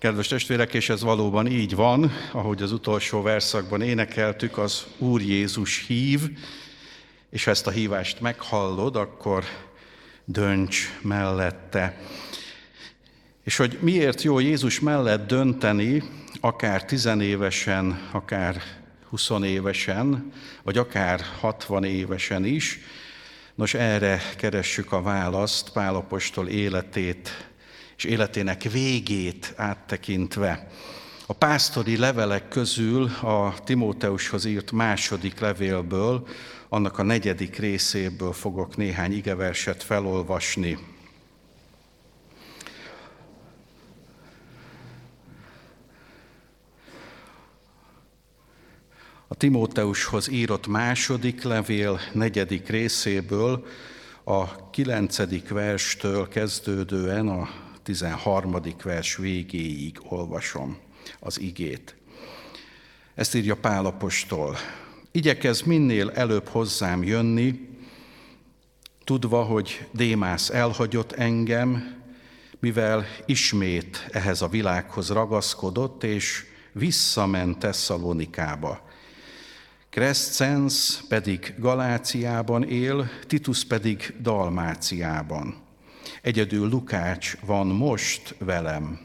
Kedves testvérek, és ez valóban így van, ahogy az utolsó verszakban énekeltük, az Úr Jézus hív, és ha ezt a hívást meghallod, akkor dönts mellette. És hogy miért jó Jézus mellett dönteni, akár tizenévesen, akár 20 évesen, vagy akár 60 évesen is, nos erre keressük a választ Pálapostól életét és életének végét áttekintve. A pásztori levelek közül a Timóteushoz írt második levélből, annak a negyedik részéből fogok néhány igeverset felolvasni. A Timóteushoz írott második levél negyedik részéből a kilencedik verstől kezdődően a 13. vers végéig olvasom az igét. Ezt írja Pálapostól. Igyekez minél előbb hozzám jönni, tudva, hogy Démász elhagyott engem, mivel ismét ehhez a világhoz ragaszkodott, és visszament Tesszalonikába. Crescens pedig Galáciában él, Titus pedig Dalmáciában. Egyedül Lukács van most velem.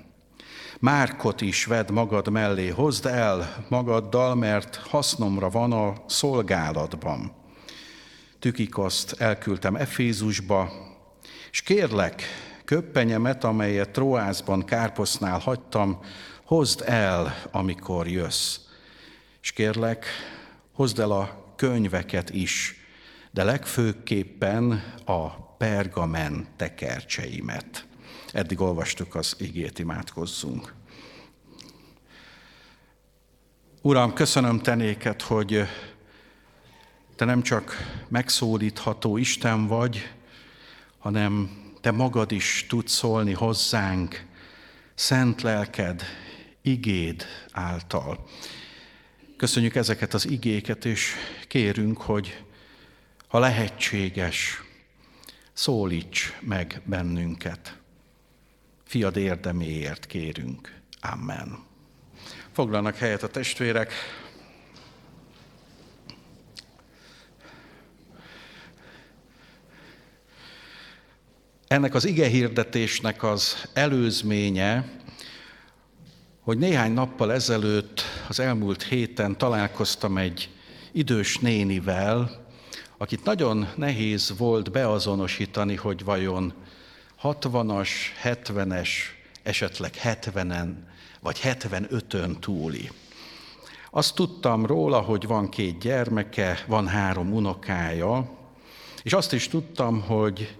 Márkot is vedd magad mellé, hozd el magaddal, mert hasznomra van a szolgálatban. Tükikoszt elküldtem Efézusba, és kérlek, köppenyemet, amelyet Troászban Kárposznál hagytam, hozd el, amikor jössz. És kérlek, hozd el a könyveket is, de legfőképpen a pergamen tekercseimet. Eddig olvastuk az igét, imádkozzunk. Uram, köszönöm te néked, hogy te nem csak megszólítható Isten vagy, hanem te magad is tudsz szólni hozzánk, szent lelked, igéd által. Köszönjük ezeket az igéket, és kérünk, hogy ha lehetséges, szólíts meg bennünket. Fiad érdeméért kérünk. Amen. Foglalnak helyet a testvérek. Ennek az ige hirdetésnek az előzménye, hogy néhány nappal ezelőtt, az elmúlt héten találkoztam egy idős nénivel, akit nagyon nehéz volt beazonosítani, hogy vajon 60-as, 70-es, esetleg 70-en vagy 75-ön túli. Azt tudtam róla, hogy van két gyermeke, van három unokája, és azt is tudtam, hogy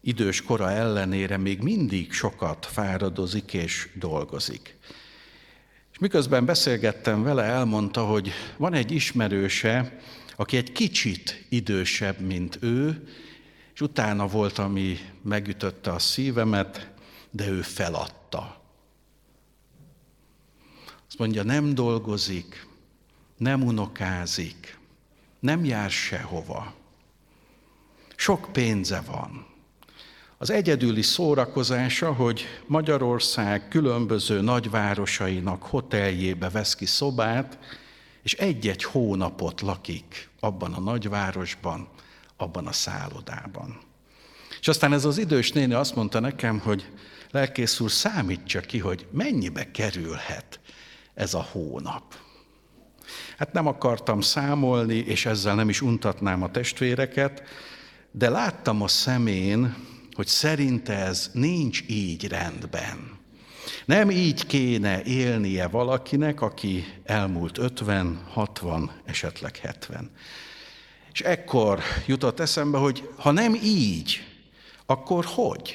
idős kora ellenére még mindig sokat fáradozik és dolgozik. És miközben beszélgettem vele, elmondta, hogy van egy ismerőse, aki egy kicsit idősebb, mint ő, és utána volt, ami megütötte a szívemet, de ő feladta. Azt mondja, nem dolgozik, nem unokázik, nem jár sehova. Sok pénze van. Az egyedüli szórakozása, hogy Magyarország különböző nagyvárosainak hoteljébe vesz ki szobát, és egy-egy hónapot lakik abban a nagyvárosban, abban a szállodában. És aztán ez az idős néni azt mondta nekem, hogy lelkész úr, számítsa ki, hogy mennyibe kerülhet ez a hónap. Hát nem akartam számolni, és ezzel nem is untatnám a testvéreket, de láttam a szemén, hogy szerinte ez nincs így rendben. Nem így kéne élnie valakinek, aki elmúlt 50, 60, esetleg 70. És ekkor jutott eszembe, hogy ha nem így, akkor hogy?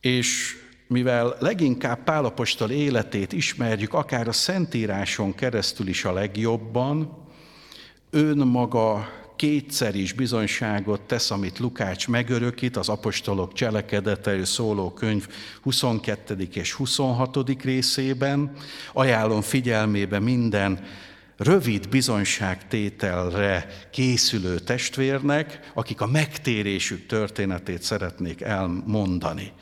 És mivel leginkább Pálapostól életét ismerjük, akár a Szentíráson keresztül is a legjobban, önmaga kétszer is bizonyságot tesz, amit Lukács megörökít, az apostolok cselekedetei szóló könyv 22. és 26. részében. Ajánlom figyelmébe minden rövid bizonyságtételre készülő testvérnek, akik a megtérésük történetét szeretnék elmondani.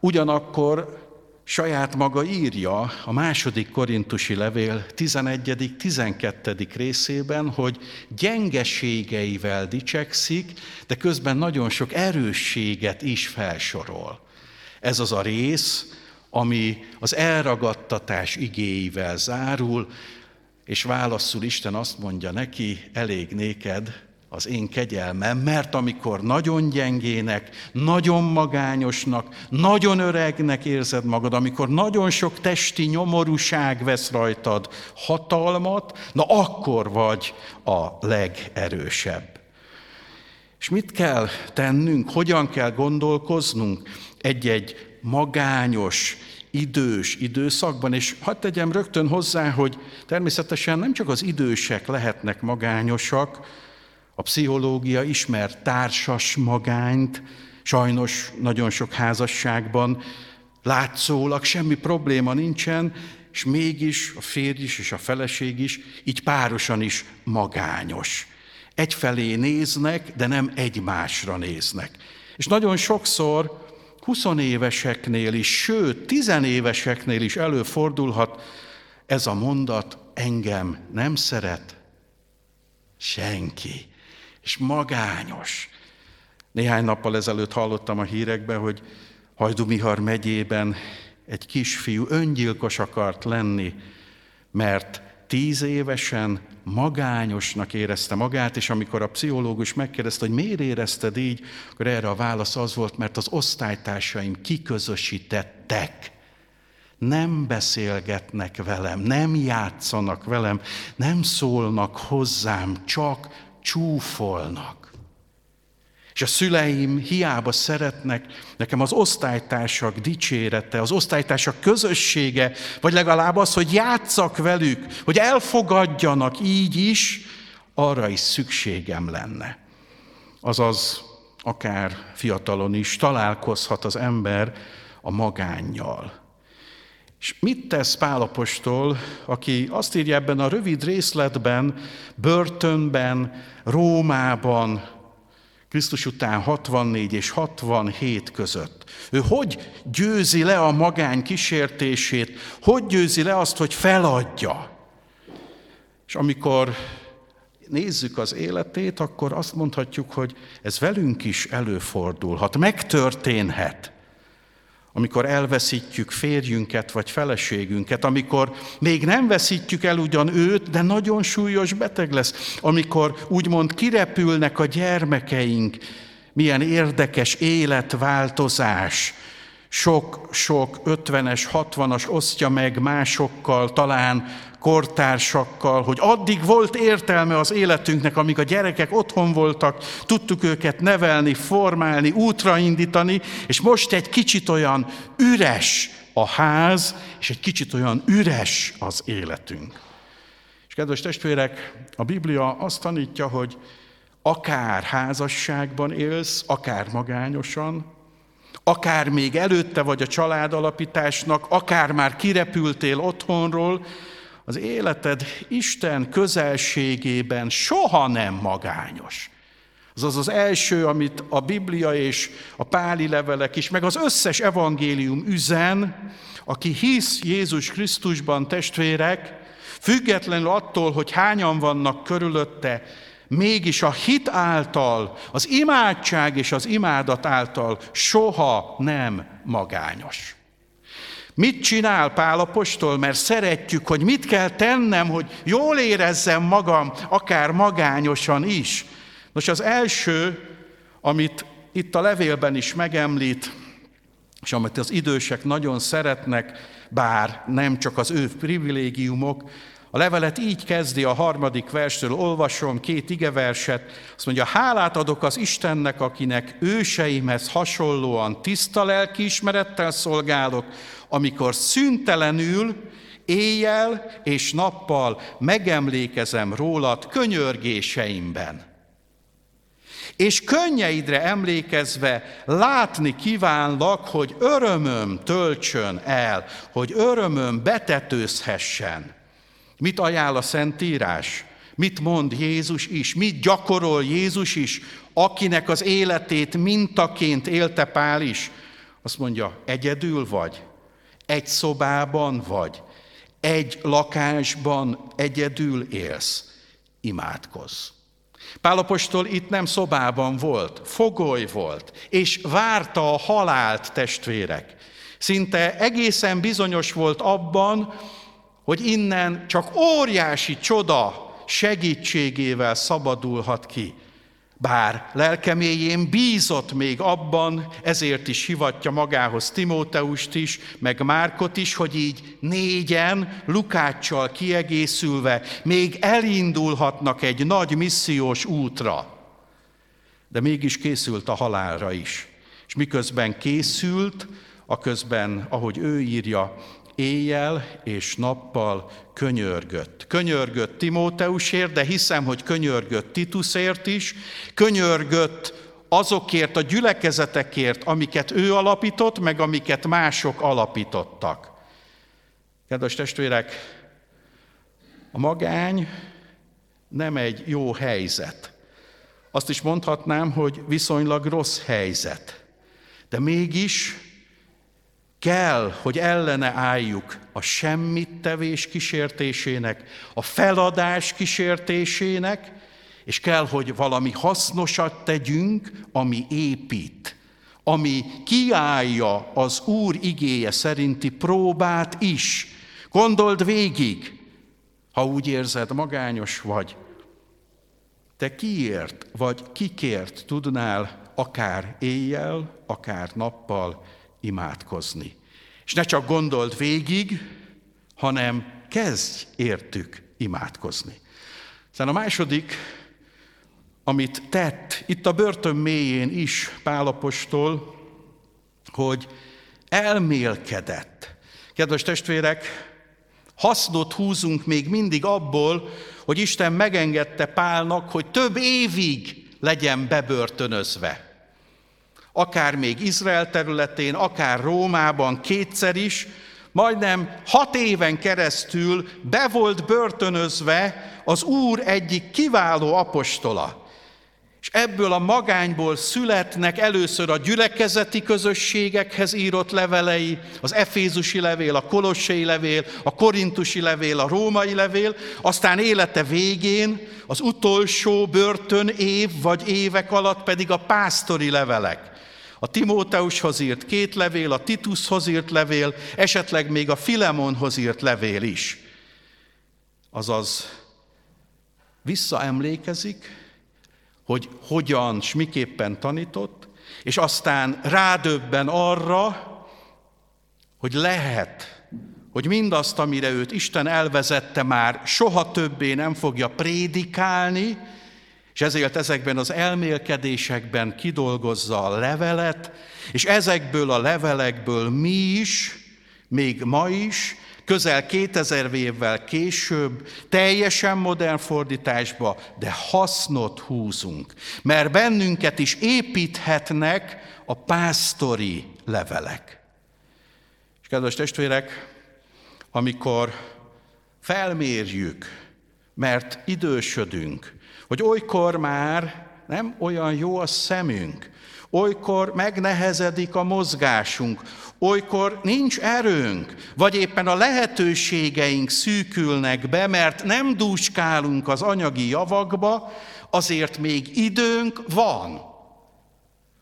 Ugyanakkor saját maga írja a második korintusi levél 11.-12. részében, hogy gyengeségeivel dicsekszik, de közben nagyon sok erősséget is felsorol. Ez az a rész, ami az elragadtatás igéivel zárul, és válaszul Isten azt mondja neki, elég néked az én kegyelmem, mert amikor nagyon gyengének, nagyon magányosnak, nagyon öregnek érzed magad, amikor nagyon sok testi nyomorúság vesz rajtad hatalmat, na akkor vagy a legerősebb. És mit kell tennünk, hogyan kell gondolkoznunk egy-egy magányos, idős időszakban, és hadd tegyem rögtön hozzá, hogy természetesen nem csak az idősek lehetnek magányosak, a pszichológia ismer társas magányt, sajnos nagyon sok házasságban látszólag semmi probléma nincsen, és mégis a férj is és a feleség is így párosan is magányos. Egyfelé néznek, de nem egymásra néznek. És nagyon sokszor 20 éveseknél is, sőt, 10 éveseknél is előfordulhat ez a mondat, engem nem szeret senki és magányos. Néhány nappal ezelőtt hallottam a hírekben, hogy Hajdumihar megyében egy kisfiú öngyilkos akart lenni, mert tíz évesen magányosnak érezte magát, és amikor a pszichológus megkérdezte, hogy miért érezted így, akkor erre a válasz az volt, mert az osztálytársaim kiközösítettek. Nem beszélgetnek velem, nem játszanak velem, nem szólnak hozzám, csak csúfolnak. És a szüleim hiába szeretnek, nekem az osztálytársak dicsérete, az osztálytársak közössége, vagy legalább az, hogy játszak velük, hogy elfogadjanak így is, arra is szükségem lenne. Azaz, akár fiatalon is találkozhat az ember a magánnyal. És mit tesz Pálapostól, aki azt írja ebben a rövid részletben, börtönben, Rómában, Krisztus után 64 és 67 között. Ő hogy győzi le a magány kísértését, hogy győzi le azt, hogy feladja. És amikor nézzük az életét, akkor azt mondhatjuk, hogy ez velünk is előfordulhat, megtörténhet amikor elveszítjük férjünket vagy feleségünket, amikor még nem veszítjük el ugyan őt, de nagyon súlyos beteg lesz, amikor úgymond kirepülnek a gyermekeink, milyen érdekes életváltozás, sok-sok ötvenes, hatvanas osztja meg másokkal, talán kortársakkal, hogy addig volt értelme az életünknek, amíg a gyerekek otthon voltak, tudtuk őket nevelni, formálni, útra indítani, és most egy kicsit olyan üres a ház, és egy kicsit olyan üres az életünk. És kedves testvérek, a Biblia azt tanítja, hogy akár házasságban élsz, akár magányosan, akár még előtte vagy a családalapításnak, akár már kirepültél otthonról, az életed Isten közelségében soha nem magányos. Az az az első, amit a Biblia és a páli levelek is, meg az összes evangélium üzen, aki hisz Jézus Krisztusban, testvérek, függetlenül attól, hogy hányan vannak körülötte, mégis a hit által, az imádság és az imádat által soha nem magányos. Mit csinál Pálapostól? Mert szeretjük, hogy mit kell tennem, hogy jól érezzem magam, akár magányosan is. Nos, az első, amit itt a levélben is megemlít, és amit az idősek nagyon szeretnek, bár nem csak az ő privilégiumok, a levelet így kezdi a harmadik verstől, olvasom két igeverset, azt mondja, hálát adok az Istennek, akinek őseimhez hasonlóan tiszta lelkiismerettel szolgálok, amikor szüntelenül, éjjel és nappal megemlékezem rólad könyörgéseimben. És könnyeidre emlékezve látni kívánlak, hogy örömöm töltsön el, hogy örömöm betetőzhessen. Mit ajánl a Szentírás? Mit mond Jézus is? Mit gyakorol Jézus is, akinek az életét mintaként élte Pál is? Azt mondja, egyedül vagy, egy szobában vagy, egy lakásban egyedül élsz, imádkozz. Pálapostól itt nem szobában volt, fogoly volt, és várta a halált testvérek. Szinte egészen bizonyos volt abban, hogy innen csak óriási csoda segítségével szabadulhat ki. Bár lelkeméjén bízott még abban, ezért is hivatja magához Timóteust is, meg Márkot is, hogy így négyen, Lukáccsal kiegészülve még elindulhatnak egy nagy missziós útra. De mégis készült a halálra is. És miközben készült, a közben, ahogy ő írja, éjjel és nappal könyörgött. Könyörgött Timóteusért, de hiszem, hogy könyörgött Titusért is, könyörgött azokért a gyülekezetekért, amiket ő alapított, meg amiket mások alapítottak. Kedves testvérek, a magány nem egy jó helyzet. Azt is mondhatnám, hogy viszonylag rossz helyzet. De mégis Kell, hogy ellene álljuk a semmittevés kísértésének, a feladás kísértésének, és kell, hogy valami hasznosat tegyünk, ami épít, ami kiállja az Úr igéje szerinti próbát is. Gondold végig, ha úgy érzed, magányos vagy, te kiért vagy kikért tudnál akár éjjel, akár nappal imádkozni. És ne csak gondold végig, hanem kezdj értük imádkozni. Aztán a második, amit tett itt a börtön mélyén is Pálapostól, hogy elmélkedett. Kedves testvérek, hasznot húzunk még mindig abból, hogy Isten megengedte Pálnak, hogy több évig legyen bebörtönözve akár még Izrael területén, akár Rómában kétszer is, majdnem hat éven keresztül be volt börtönözve az Úr egyik kiváló apostola. És ebből a magányból születnek először a gyülekezeti közösségekhez írott levelei, az Efézusi levél, a Kolossai levél, a Korintusi levél, a Római levél, aztán élete végén, az utolsó börtön év vagy évek alatt pedig a pásztori levelek. A Timóteushoz írt két levél, a Titushoz írt levél, esetleg még a Filemonhoz írt levél is. Azaz visszaemlékezik, hogy hogyan s miképpen tanított, és aztán rádöbben arra, hogy lehet, hogy mindazt, amire őt Isten elvezette, már soha többé nem fogja prédikálni, és ezért ezekben az elmélkedésekben kidolgozza a levelet, és ezekből a levelekből mi is, még ma is, közel 2000 évvel később, teljesen modern fordításba, de hasznot húzunk, mert bennünket is építhetnek a pásztori levelek. És kedves testvérek, amikor felmérjük, mert idősödünk, hogy olykor már nem olyan jó a szemünk, olykor megnehezedik a mozgásunk, olykor nincs erőnk, vagy éppen a lehetőségeink szűkülnek be, mert nem dúskálunk az anyagi javakba, azért még időnk van.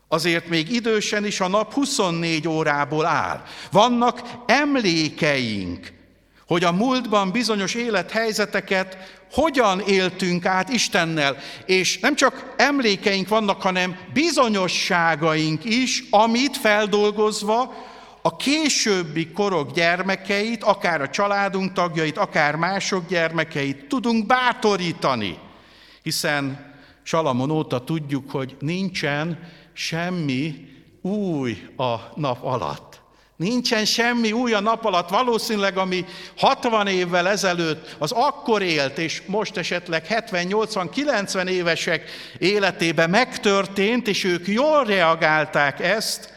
Azért még idősen is a nap 24 órából áll. Vannak emlékeink, hogy a múltban bizonyos élethelyzeteket hogyan éltünk át Istennel. És nem csak emlékeink vannak, hanem bizonyosságaink is, amit feldolgozva a későbbi korok gyermekeit, akár a családunk tagjait, akár mások gyermekeit tudunk bátorítani. Hiszen Salamon óta tudjuk, hogy nincsen semmi új a nap alatt. Nincsen semmi új a nap alatt, valószínűleg ami 60 évvel ezelőtt az akkor élt, és most esetleg 70-80-90 évesek életében megtörtént, és ők jól reagálták ezt,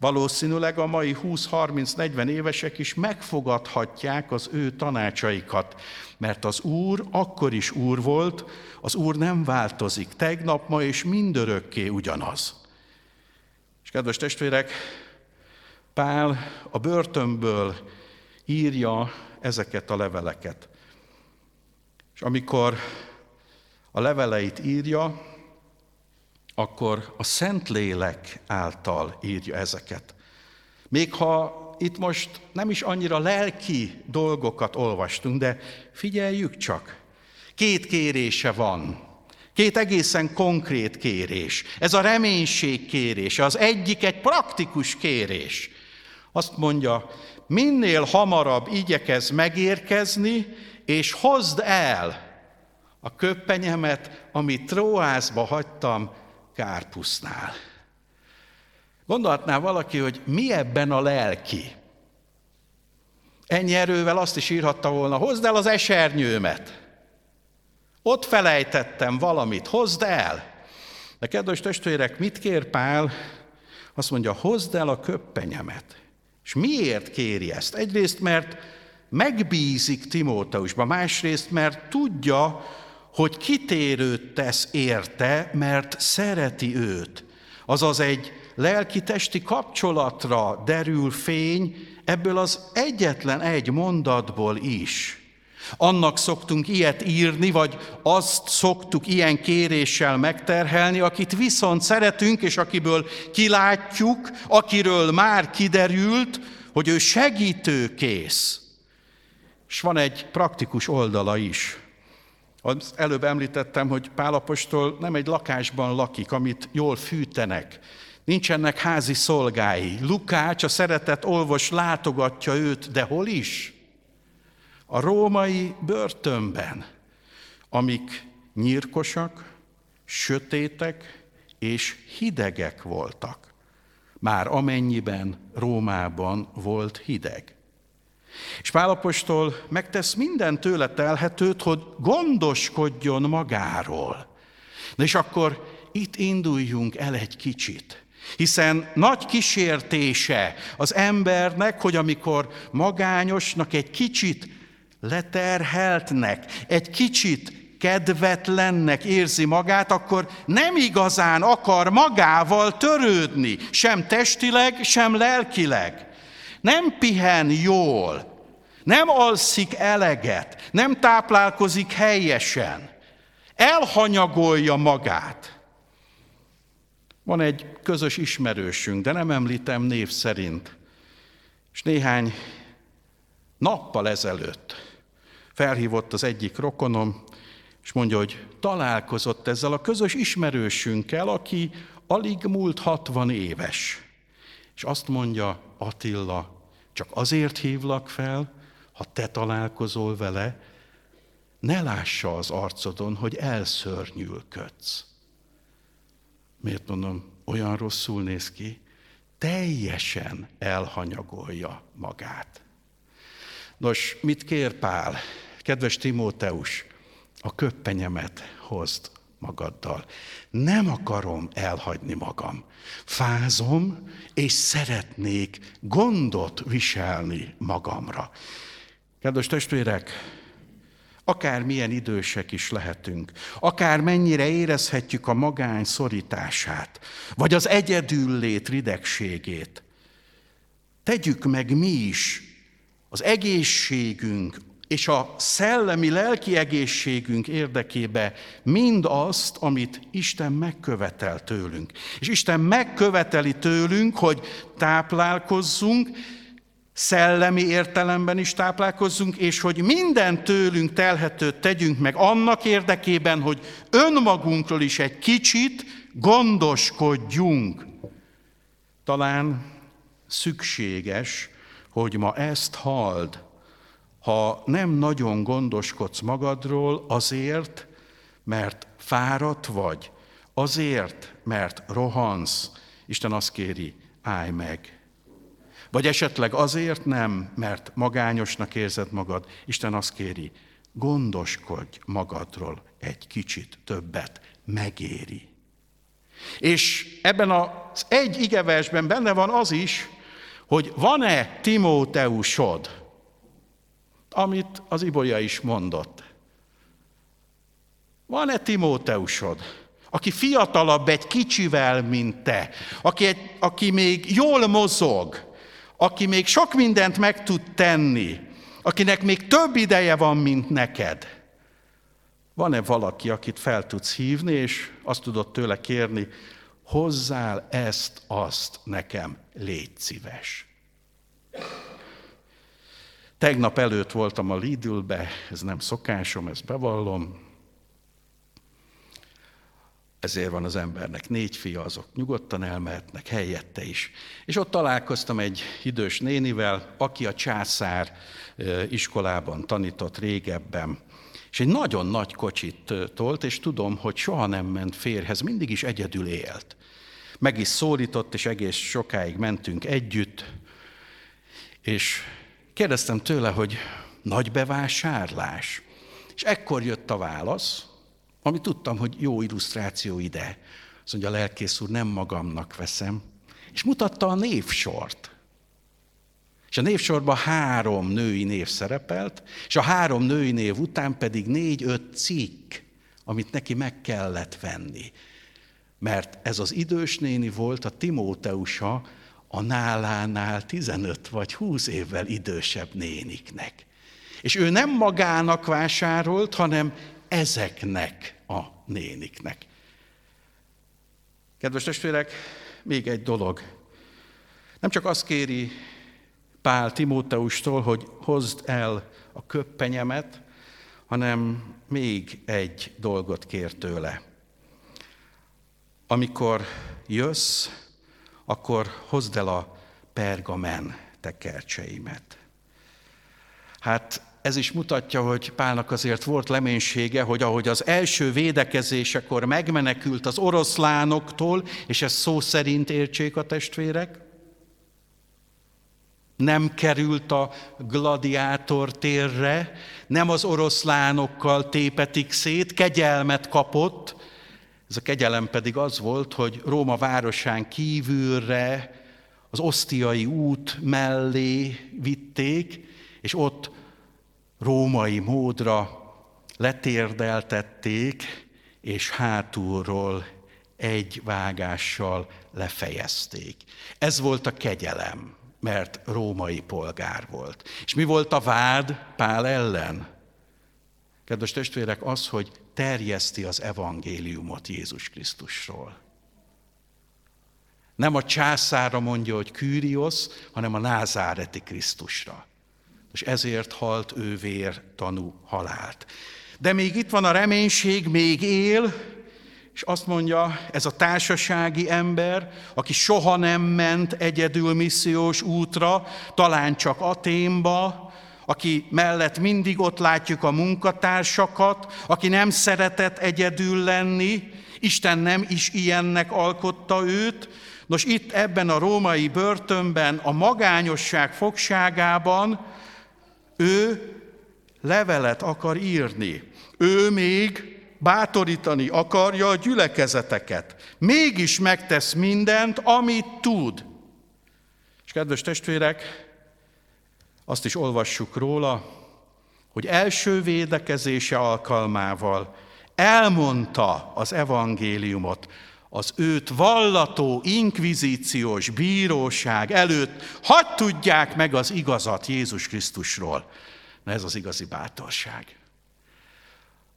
valószínűleg a mai 20-30-40 évesek is megfogadhatják az ő tanácsaikat, mert az Úr akkor is Úr volt, az Úr nem változik, tegnap, ma és mindörökké ugyanaz. És kedves testvérek, Pál a börtönből írja ezeket a leveleket. És amikor a leveleit írja, akkor a Szentlélek által írja ezeket. Még ha itt most nem is annyira lelki dolgokat olvastunk, de figyeljük csak. Két kérése van. Két egészen konkrét kérés. Ez a reménység kérése. Az egyik egy praktikus kérés. Azt mondja, minél hamarabb igyekez megérkezni, és hozd el a köppenyemet, amit Tróászba hagytam Kárpusznál. Gondolhatná valaki, hogy mi ebben a lelki? Ennyi erővel azt is írhatta volna, hozd el az esernyőmet. Ott felejtettem valamit, hozd el. De kedves testvérek, mit kér Pál? Azt mondja, hozd el a köppenyemet. És miért kéri ezt? Egyrészt, mert megbízik Timóteusba, másrészt, mert tudja, hogy kitérőt tesz érte, mert szereti őt. Azaz egy lelki-testi kapcsolatra derül fény ebből az egyetlen egy mondatból is. Annak szoktunk ilyet írni, vagy azt szoktuk ilyen kéréssel megterhelni, akit viszont szeretünk, és akiből kilátjuk, akiről már kiderült, hogy ő segítőkész. És van egy praktikus oldala is. Az előbb említettem, hogy Pálapostól nem egy lakásban lakik, amit jól fűtenek, Nincsenek házi szolgái. Lukács, a szeretett olvos látogatja őt, de hol is? A római börtönben, amik nyírkosak, sötétek és hidegek voltak. Már amennyiben Rómában volt hideg. És Pálapostól megtesz minden tőle telhetőt, hogy gondoskodjon magáról. Na és akkor itt induljunk el egy kicsit. Hiszen nagy kísértése az embernek, hogy amikor magányosnak egy kicsit leterheltnek, egy kicsit kedvetlennek érzi magát, akkor nem igazán akar magával törődni, sem testileg, sem lelkileg. Nem pihen jól, nem alszik eleget, nem táplálkozik helyesen, elhanyagolja magát. Van egy közös ismerősünk, de nem említem név szerint. És néhány nappal ezelőtt felhívott az egyik rokonom, és mondja, hogy találkozott ezzel a közös ismerősünkkel, aki alig múlt 60 éves. És azt mondja, Attila, csak azért hívlak fel, ha te találkozol vele, ne lássa az arcodon, hogy elszörnyülködsz. Miért mondom, olyan rosszul néz ki, teljesen elhanyagolja magát. Nos, mit kér Pál? Kedves Timóteus, a köppenyemet hozd magaddal. Nem akarom elhagyni magam. Fázom, és szeretnék gondot viselni magamra. Kedves testvérek, Akár milyen idősek is lehetünk, akár mennyire érezhetjük a magány szorítását, vagy az egyedüllét ridegségét. Tegyük meg mi is az egészségünk és a szellemi, lelki egészségünk érdekébe mind azt, amit Isten megkövetel tőlünk. És Isten megköveteli tőlünk, hogy táplálkozzunk, szellemi értelemben is táplálkozzunk, és hogy minden tőlünk telhetőt tegyünk meg annak érdekében, hogy önmagunkról is egy kicsit gondoskodjunk. Talán szükséges, hogy ma ezt halld, ha nem nagyon gondoskodsz magadról azért, mert fáradt vagy, azért, mert rohansz, Isten azt kéri, állj meg, vagy esetleg azért nem, mert magányosnak érzed magad. Isten azt kéri, gondoskodj magadról egy kicsit többet, megéri. És ebben az egy igeversben benne van az is, hogy van-e Timóteusod, amit az Ibolya is mondott. Van-e Timóteusod, aki fiatalabb egy kicsivel, mint te, aki, aki még jól mozog, aki még sok mindent meg tud tenni, akinek még több ideje van, mint neked. Van-e valaki, akit fel tudsz hívni, és azt tudod tőle kérni, hozzál ezt, azt nekem, légy szíves. Tegnap előtt voltam a Lidlbe, ez nem szokásom, ezt bevallom. Ezért van az embernek négy fia, azok nyugodtan elmehetnek helyette is. És ott találkoztam egy idős nénivel, aki a császár iskolában tanított régebben. És egy nagyon nagy kocsit tolt, és tudom, hogy soha nem ment férhez, mindig is egyedül élt. Meg is szólított, és egész sokáig mentünk együtt, és Kérdeztem tőle, hogy nagy bevásárlás. És ekkor jött a válasz, ami tudtam, hogy jó illusztráció ide. Azt mondja, a lelkész úr, nem magamnak veszem. És mutatta a névsort. És a névsorban három női név szerepelt, és a három női név után pedig négy-öt cikk, amit neki meg kellett venni. Mert ez az idős néni volt a Timóteusa, a nálánál 15 vagy 20 évvel idősebb néniknek. És ő nem magának vásárolt, hanem ezeknek a néniknek. Kedves testvérek, még egy dolog. Nem csak azt kéri Pál Timóteustól, hogy hozd el a köppenyemet, hanem még egy dolgot kér tőle. Amikor jössz, akkor hozd el a pergamen tekercseimet. Hát ez is mutatja, hogy Pálnak azért volt leménysége, hogy ahogy az első védekezésekor megmenekült az oroszlánoktól, és ezt szó szerint értsék a testvérek, nem került a gladiátor térre, nem az oroszlánokkal tépetik szét, kegyelmet kapott, ez a kegyelem pedig az volt, hogy Róma városán kívülre az osztiai út mellé vitték, és ott római módra letérdeltették, és hátulról egy vágással lefejezték. Ez volt a kegyelem, mert római polgár volt. És mi volt a vád Pál ellen? Kedves testvérek, az, hogy terjeszti az evangéliumot Jézus Krisztusról. Nem a császára mondja, hogy Kűriosz, hanem a názáreti Krisztusra. És ezért halt ő vér tanú halált. De még itt van a reménység, még él, és azt mondja, ez a társasági ember, aki soha nem ment egyedül missziós útra, talán csak Aténba, aki mellett mindig ott látjuk a munkatársakat, aki nem szeretett egyedül lenni, Isten nem is ilyennek alkotta őt. Nos, itt ebben a római börtönben, a magányosság fogságában ő levelet akar írni. Ő még bátorítani akarja a gyülekezeteket. Mégis megtesz mindent, amit tud. És kedves testvérek, azt is olvassuk róla, hogy első védekezése alkalmával elmondta az evangéliumot az őt vallató inkvizíciós bíróság előtt, hadd tudják meg az igazat Jézus Krisztusról. Na ez az igazi bátorság.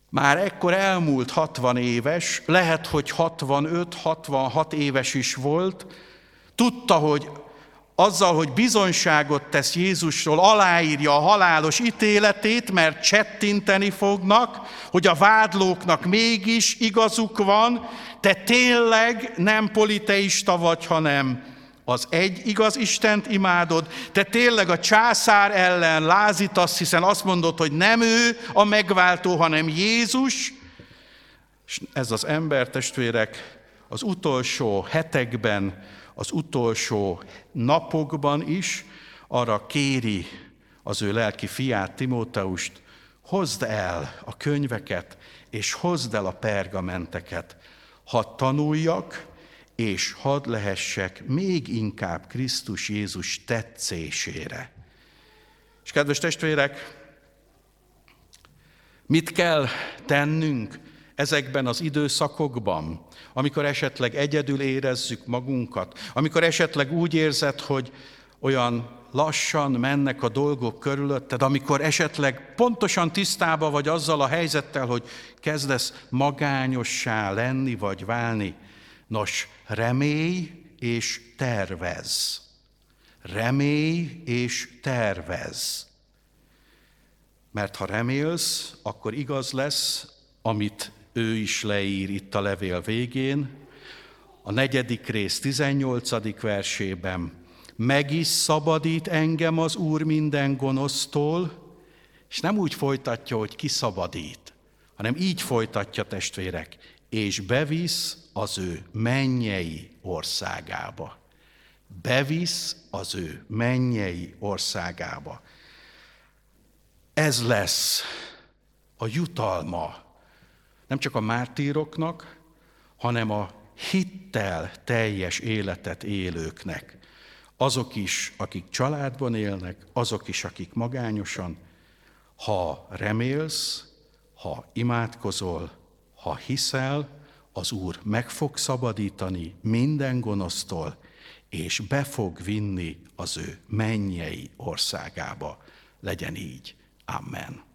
Már ekkor elmúlt 60 éves, lehet, hogy 65-66 éves is volt, tudta, hogy azzal, hogy bizonyságot tesz Jézusról, aláírja a halálos ítéletét, mert csettinteni fognak, hogy a vádlóknak mégis igazuk van, te tényleg nem politeista vagy, hanem az egy igaz Istent imádod, te tényleg a császár ellen lázítasz, hiszen azt mondod, hogy nem ő a megváltó, hanem Jézus, és ez az ember, testvérek, az utolsó hetekben az utolsó napokban is arra kéri az ő lelki fiát, Timóteust, hozd el a könyveket, és hozd el a pergamenteket, ha tanuljak, és hadd lehessek még inkább Krisztus Jézus tetszésére. És kedves testvérek, mit kell tennünk ezekben az időszakokban, amikor esetleg egyedül érezzük magunkat, amikor esetleg úgy érzed, hogy olyan lassan mennek a dolgok körülötted, amikor esetleg pontosan tisztába vagy azzal a helyzettel, hogy kezdesz magányossá lenni vagy válni. Nos, remélj és tervez. Remélj és tervez. Mert ha remélsz, akkor igaz lesz, amit ő is leír itt a levél végén, a negyedik rész 18. versében, meg is szabadít engem az Úr minden gonosztól, és nem úgy folytatja, hogy kiszabadít, hanem így folytatja testvérek, és bevisz az ő mennyei országába. Bevisz az ő mennyei országába. Ez lesz a jutalma nem csak a mártíroknak, hanem a hittel teljes életet élőknek. Azok is, akik családban élnek, azok is, akik magányosan, ha remélsz, ha imádkozol, ha hiszel, az Úr meg fog szabadítani minden gonosztól, és be fog vinni az ő mennyei országába. Legyen így. Amen.